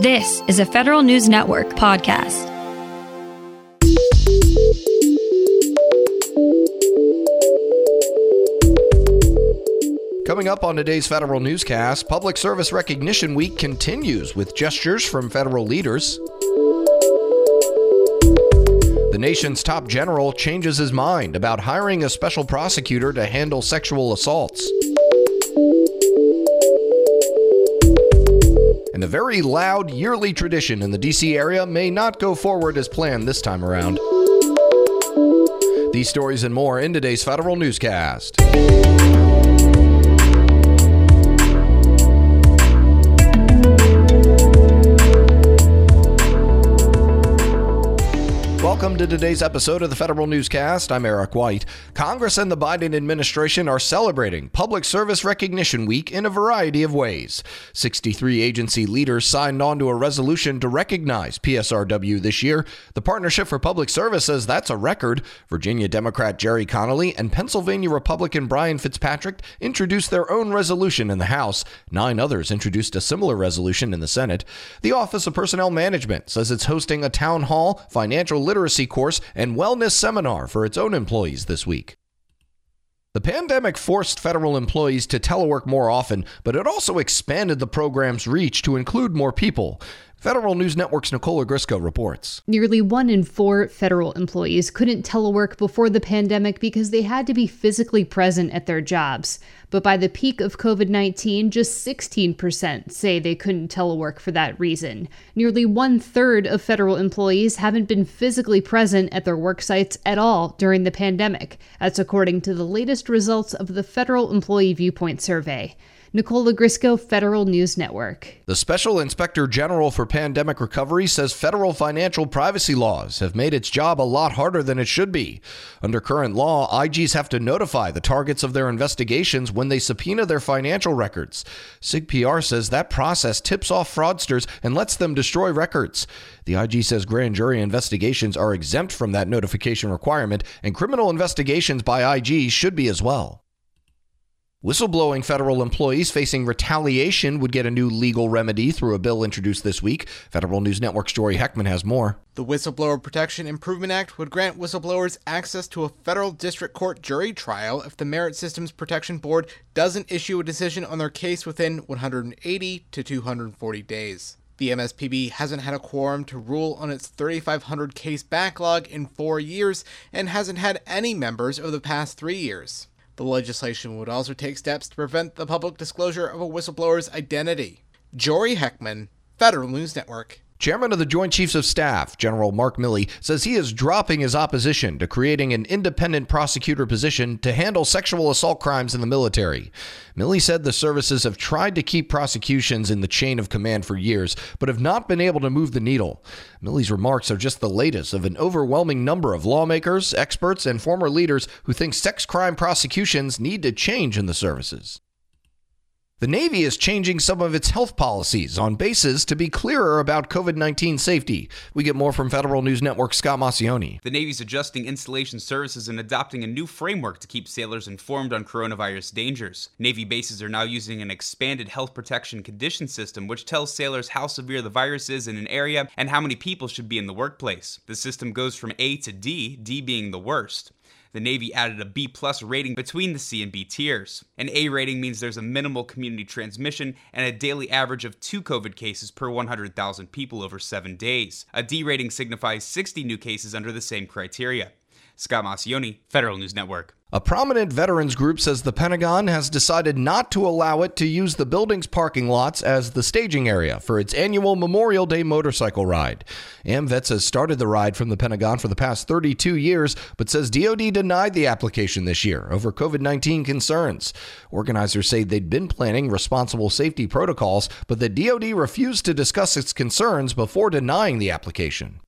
This is a Federal News Network podcast. Coming up on today's federal newscast, Public Service Recognition Week continues with gestures from federal leaders. The nation's top general changes his mind about hiring a special prosecutor to handle sexual assaults. And a very loud yearly tradition in the DC area may not go forward as planned this time around. These stories and more in today's federal newscast. To today's episode of the Federal Newscast. I'm Eric White. Congress and the Biden administration are celebrating Public Service Recognition Week in a variety of ways. 63 agency leaders signed on to a resolution to recognize PSRW this year. The Partnership for Public Service says that's a record. Virginia Democrat Gerry Connolly and Pennsylvania Republican Brian Fitzpatrick introduced their own resolution in the House. Nine others introduced a similar resolution in the Senate. The Office of Personnel Management says it's hosting a town hall, financial literacy literacy course and wellness seminar for its own employees this week. The pandemic forced federal employees to telework more often, but it also expanded the program's reach to include more people. Federal News Network's Nicole Ogrysko reports. Nearly one in four federal employees couldn't telework before the pandemic because they had to be physically present at their jobs. But by the peak of COVID 19, just 16% say they couldn't telework for that reason. Nearly one third of federal employees haven't been physically present at their work sites at all during the pandemic. That's according to the latest results of the Federal Employee Viewpoint Survey. Nicole Ogrysko, Federal News Network. The Special Inspector General for Pandemic Recovery says federal financial privacy laws have made its job a lot harder than it should be. Under current law, IGs have to notify the targets of their investigations when they subpoena their financial records. SIGPR says that process tips off fraudsters and lets them destroy records. The IG says grand jury investigations are exempt from that notification requirement, and criminal investigations by IG should be as well. Whistleblowing federal employees facing retaliation would get a new legal remedy through a bill introduced this week. Federal News Network's Jory Heckman has more. The Whistleblower Protection Improvement Act would grant whistleblowers access to a federal district court jury trial if the Merit Systems Protection Board doesn't issue a decision on their case within 180 to 240 days. The MSPB hasn't had a quorum to rule on its 3,500 case backlog in four years and hasn't had any members over the past three years. The legislation would also take steps to prevent the public disclosure of a whistleblower's identity. Jory Heckman, Federal News Network. Chairman of the Joint Chiefs of Staff, General Mark Milley, says he is dropping his opposition to creating an independent prosecutor position to handle sexual assault crimes in the military. Milley said the services have tried to keep prosecutions in the chain of command for years, but have not been able to move the needle. Milley's remarks are just the latest of an overwhelming number of lawmakers, experts, and former leaders who think sex crime prosecutions need to change in the services. The Navy is changing some of its health policies on bases to be clearer about COVID 19 safety. We get more from Federal News Network Scott Maucione. The Navy's adjusting installation services and adopting a new framework to keep sailors informed on coronavirus dangers. Navy bases are now using an expanded health protection condition system, which tells sailors how severe the virus is in an area and how many people should be in the workplace. The system goes from A to D, D being the worst the Navy added a B plus rating between the C and B tiers. An A rating means there's a minimal community transmission and a daily average of two COVID cases per 100,000 people over seven days. A D rating signifies 60 new cases under the same criteria. Scott Maucione, Federal News Network. A prominent veterans group says the Pentagon has decided not to allow it to use the building's parking lots as the staging area for its annual Memorial Day motorcycle ride. AMVETS has started the ride from the Pentagon for the past 32 years, but says DoD denied the application this year over COVID 19 concerns. Organizers say they'd been planning responsible safety protocols, but the DoD refused to discuss its concerns before denying the application.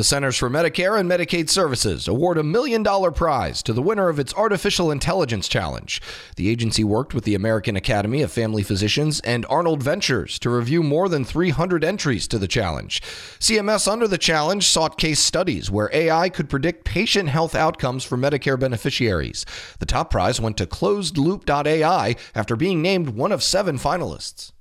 The Centers for Medicare and Medicaid Services award a million dollar prize to the winner of its Artificial Intelligence Challenge. The agency worked with the American Academy of Family Physicians and Arnold Ventures to review more than 300 entries to the challenge. CMS, under the challenge, sought case studies where AI could predict patient health outcomes for Medicare beneficiaries. The top prize went to ClosedLoop.ai after being named one of seven finalists.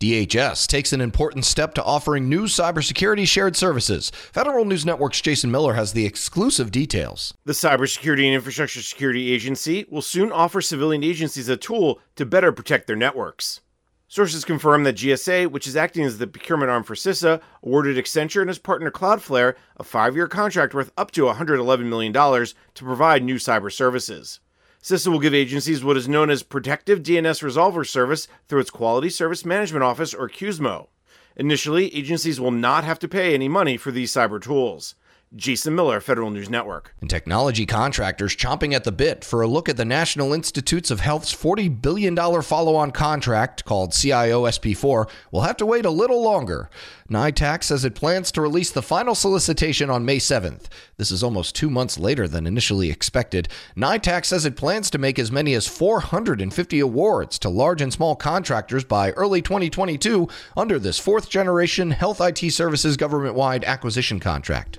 DHS takes an important step to offering new cybersecurity shared services. Federal News Network's Jason Miller has the exclusive details. The Cybersecurity and Infrastructure Security Agency will soon offer civilian agencies a tool to better protect their networks. Sources confirm that GSA, which is acting as the procurement arm for CISA, awarded Accenture and its partner Cloudflare a five year contract worth up to $111 million to provide new cyber services. CISA will give agencies what is known as Protective DNS Resolver Service through its Quality Service Management Office, or QSMO. Initially, agencies will not have to pay any money for these cyber tools. Jason Miller, Federal News Network. And technology contractors chomping at the bit for a look at the National Institutes of Health's $40 billion follow on contract called CIO SP4 will have to wait a little longer. NITAAC says it plans to release the final solicitation on May 7th. This is almost two months later than initially expected. NITAAC says it plans to make as many as 450 awards to large and small contractors by early 2022 under this fourth generation health IT services government wide acquisition contract.